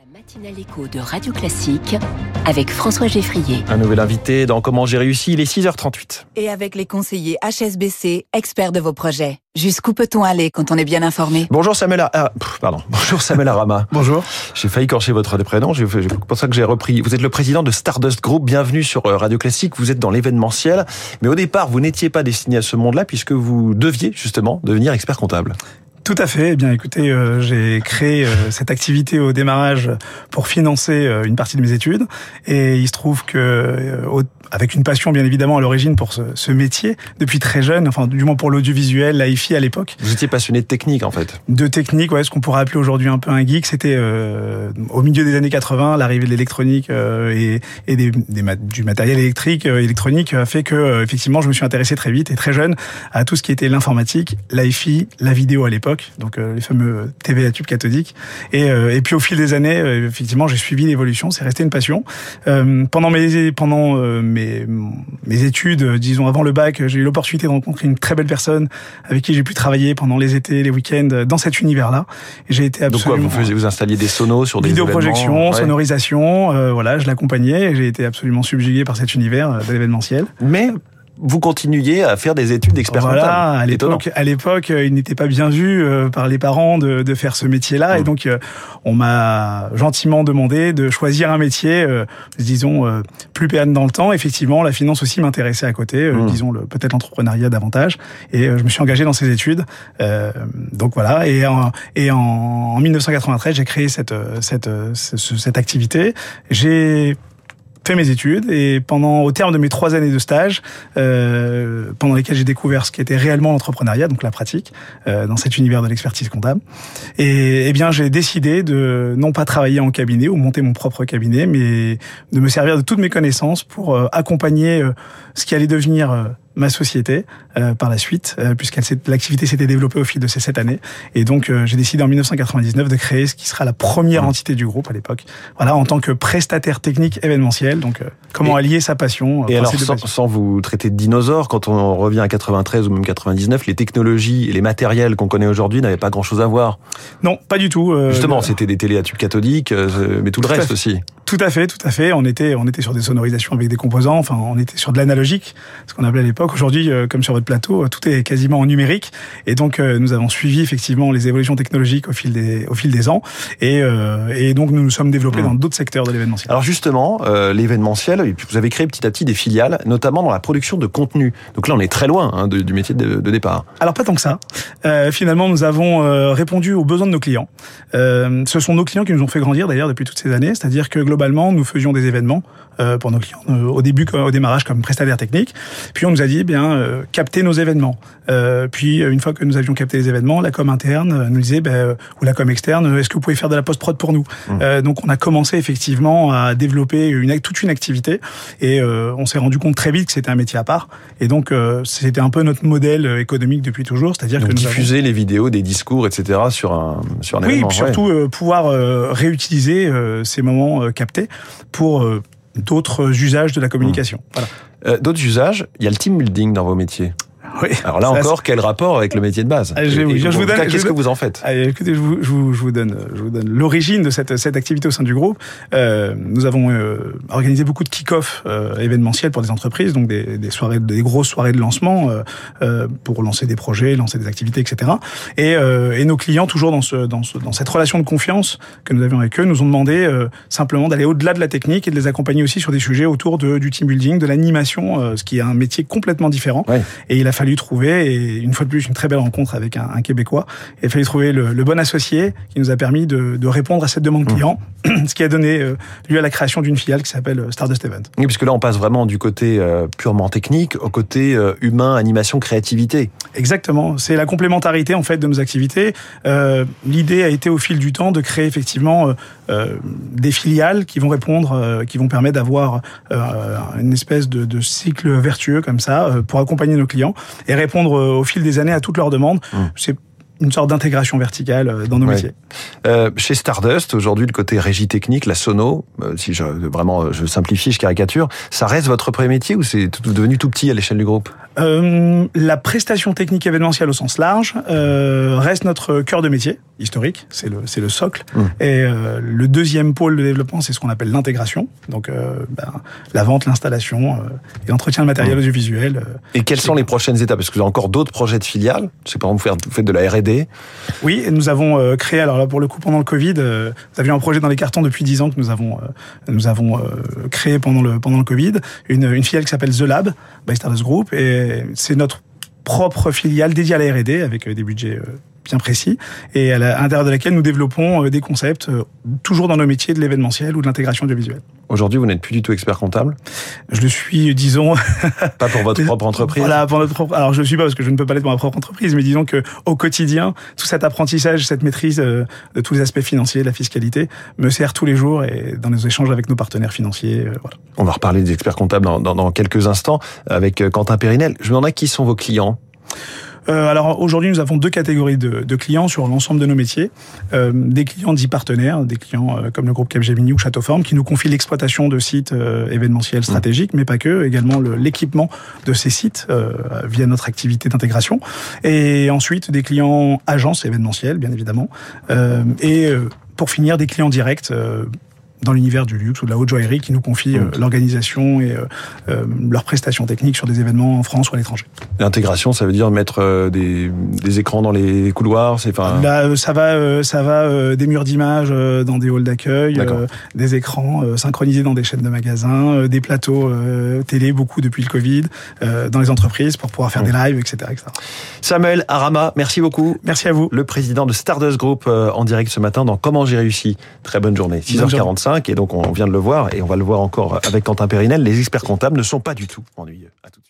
La matinale écho de Radio Classique avec François Geffrier. Un nouvel invité dans Comment j'ai réussi, il est 6h38. Et avec les conseillers HSBC, experts de vos projets. Jusqu'où peut-on aller quand on est bien informé? Bonjour Samuel, ah, pardon. Bonjour Samuel Arama. Bonjour. J'ai failli corcher votre prénom, c'est pour ça que j'ai repris. Vous êtes le président de Stardust Group, bienvenue sur euh, Radio Classique, vous êtes dans l'événementiel, mais au départ vous n'étiez pas destiné à ce monde-là puisque vous deviez justement devenir expert comptable. Tout à fait. Eh bien, écoutez, euh, j'ai créé euh, cette activité au démarrage pour financer euh, une partie de mes études, et il se trouve que, euh, avec une passion bien évidemment à l'origine pour ce, ce métier depuis très jeune, enfin du moins pour l'audiovisuel, la hi à l'époque, Vous étiez passionné de technique en fait. de technique, ouais, ce qu'on pourrait appeler aujourd'hui un peu un geek. C'était euh, au milieu des années 80, l'arrivée de l'électronique euh, et, et des, des mat- du matériel électrique, euh, électronique a fait que euh, effectivement, je me suis intéressé très vite et très jeune à tout ce qui était l'informatique, la hi la vidéo à l'époque, donc euh, les fameux TV à tube cathodique. Et, euh, et puis au fil des années, effectivement, j'ai suivi l'évolution. C'est resté une passion. Euh, pendant mes pendant euh, mes mes études, euh, disons avant le bac, j'ai eu l'opportunité de rencontrer une très belle personne avec qui j'ai pu travailler pendant les étés, les week-ends euh, dans cet univers-là. J'ai été Donc quoi, absolument vous faisiez, vous installiez des sonos sur des vidéoprojection, événements, ouais. sonorisation, euh, voilà, je l'accompagnais et j'ai été absolument subjugué par cet univers euh, de l'événementiel. Mais vous continuiez à faire des études d'expert Voilà, à l'époque, à l'époque, euh, il n'était pas bien vu euh, par les parents de, de faire ce métier-là, et donc euh, on m'a gentiment demandé de choisir un métier, euh, disons euh, plus pérenne dans le temps. Effectivement, la finance aussi m'intéressait à côté, euh, Mm. disons le peut-être l'entrepreneuriat davantage, et euh, je me suis engagé dans ces études. Euh, donc voilà, et en, et en, en 1993, j'ai créé cette cette euh, ce- ce- cette activité. J'ai fait mes études et pendant au terme de mes trois années de stage, euh, pendant lesquelles j'ai découvert ce qu'était réellement l'entrepreneuriat, donc la pratique, euh, dans cet univers de l'expertise comptable, et eh bien j'ai décidé de non pas travailler en cabinet ou monter mon propre cabinet, mais de me servir de toutes mes connaissances pour euh, accompagner euh, ce qui allait devenir euh, ma société euh, par la suite, euh, puisque l'activité s'était développée au fil de ces sept années. Et donc, euh, j'ai décidé en 1999 de créer ce qui sera la première entité du groupe à l'époque. Voilà, en tant que prestataire technique événementiel. Donc, euh, comment Et- allier sa passion Et enfin, alors, sans, vous traiter de dinosaure, quand on revient à 93 ou même 99, les technologies et les matériels qu'on connaît aujourd'hui n'avaient pas grand-chose à voir. Non, pas du tout. euh, Justement, c'était des télés à tube cathodique, euh, mais tout le Tout reste aussi. Tout à fait, tout à fait. On était, on était sur des sonorisations avec des composants. Enfin, on était sur de l'analogique, ce qu'on appelait à l'époque. Aujourd'hui, euh, comme sur votre plateau, euh, tout est quasiment en numérique. Et donc, euh, nous avons suivi effectivement les évolutions technologiques au fil des, au fil des ans. Et, euh, et donc, nous nous sommes développés Mmh. dans d'autres secteurs de l'événementiel. Alors justement, euh, l'événementiel, vous avez créé petit à petit des filiales, notamment dans la production de contenu. Donc là, on est très loin hein, de- du métier de, de départ. Alors pas tant que ça. Euh, finalement, nous avons euh, répondu aux besoins de nos clients. Euh, ce sont nos clients qui nous ont fait grandir d'ailleurs depuis toutes ces années. C'est-à-dire que globalement, nous faisions des événements euh, pour nos clients euh, au début, au démarrage comme prestataire technique. Puis on nous a dit, eh bien, euh, capter nos événements. Euh, puis une fois que nous avions capté les événements, la com interne nous disait, ben, ou la com externe, est-ce que vous pouvez faire de la post prod pour nous? Euh, Donc on a commencé effectivement à développer une, toute une activité et on s'est rendu compte très vite que c'était un métier à part. Et donc c'était un peu notre modèle économique depuis toujours, c'est-à-dire que avons- diffuser les vidéos, des discours, etc. sur un, sur un oui, événement. surtout pouvoir réutiliser ces moments euh, pour euh, d'autres usages de la communication. Voilà. Euh, D'autres usages, il y a le team building dans vos métiers. Oui. Alors là Ça, encore, quel rapport avec le métier de base Ah, je vous je donne- Qu'est-ce que vous en faites? Écoutez, je vous, je vous, je vous donne, je vous donne l'origine de cette, cette activité au sein du groupe. Euh, nous avons euh, organisé beaucoup de kick-off euh, événementiels pour des entreprises, donc des, des soirées, des grosses soirées de lancement euh, euh, pour lancer des projets, lancer des activités, etc. Et, euh, et nos clients, toujours dans, ce, dans, ce, dans cette relation de confiance que nous avions avec eux, nous ont demandé euh, simplement d'aller au-delà de la technique et de les accompagner aussi sur des sujets autour de, du team building, de l'animation, euh, ce qui est un métier complètement différent. Ouais. Et il a fallu trouver, et une fois de plus, une très belle rencontre avec un, un Québécois. Il a fallu trouver le, le bon associé qui nous a permis de, de répondre à cette demande client, ce qui a donné euh, lieu à la création d'une filiale qui s'appelle euh, Stardust Event. Oui, puisque là, on passe vraiment du côté euh, purement technique au côté euh, humain, animation, créativité. Exactement, c'est la complémentarité en fait de nos activités. L'idée a été au fil du temps de créer effectivement des filiales qui vont répondre, qui vont permettre d'avoir une espèce de, de cycle vertueux comme ça pour accompagner nos clients et répondre euh, au fil des années à toutes leurs demandes. C'est une sorte d'intégration verticale euh, dans nos Ouais. métiers. Euh, chez Stardust, aujourd'hui, le côté régie technique, la sono, euh, si je, vraiment euh, je simplifie, je caricature, ça reste votre premier métier ou c'est devenu tout petit à l'échelle du groupe? Euh, la prestation technique événementielle au sens large euh, reste notre cœur de métier historique, c'est le c'est le socle. Mmh. Et euh, le deuxième pôle de développement, c'est ce qu'on appelle l'intégration, donc ben, la vente, l'installation et l'entretien de matériel Mmh. audiovisuel. Et quelles sont les prochaines étapes? Est-ce que vous avez encore d'autres projets de filiales? Je sais pas, vous faites, de la R&D. Oui, et nous avons créé, alors là pour le coup pendant le Covid, nous avions un projet dans les cartons depuis 10 ans que nous avons, nous avons créé pendant le, pendant le Covid, une, une filiale qui s'appelle The Lab, by Stardust Group, et c'est notre propre filiale dédiée à la R&D avec euh, des budgets euh, bien précis et à l'intérieur de laquelle nous développons euh, des concepts euh, toujours dans nos métiers de l'événementiel ou de l'intégration audiovisuelle. Aujourd'hui, vous n'êtes plus du tout expert comptable, Je le suis, disons, pas pour votre propre entreprise? Voilà, pour notre propre. Alors je le suis pas parce que je ne peux pas l'être pour ma propre entreprise, mais disons que au quotidien, tout cet apprentissage, cette maîtrise euh, de tous les aspects financiers, de la fiscalité, me sert tous les jours et dans nos échanges avec nos partenaires financiers. euh, voilà. On va reparler des experts comptables dans, dans- dans quelques instants avec euh, Quentin Périnel. Je me demandais qui sont vos clients? Euh, alors aujourd'hui, nous avons deux catégories de, de clients sur l'ensemble de nos métiers. Euh, des clients dits partenaires, des clients euh, comme le groupe Capgemini ou Châteauforme, qui nous confient l'exploitation de sites euh, événementiels stratégiques, mais pas que, également le- l'équipement de ces sites euh, via notre activité d'intégration. Et ensuite, des clients agences événementielles, bien évidemment. Euh, et euh, pour finir, des clients directs dans l'univers du luxe ou de la haute joaillerie qui nous confient euh, l'organisation et euh, euh, leurs prestations techniques sur des événements en France ou à l'étranger. L'intégration, ça veut dire mettre euh, des, écrans dans les couloirs, c'est enfin. Là, ça va, ça va des murs d'images dans des halls d'accueil, des écrans synchronisés dans des chaînes de magasins, des plateaux télé beaucoup depuis le Covid, dans les entreprises pour pouvoir faire des lives, etc., etc. Samuel Arama, merci beaucoup. Merci à vous. Le président de Stardust Group en direct ce matin dans Comment j'ai réussi. Très bonne journée. 6h45 et donc on vient de le voir, et on va le voir encore avec Quentin Périnel, les experts comptables ne sont pas du tout ennuyeux. À tout de suite.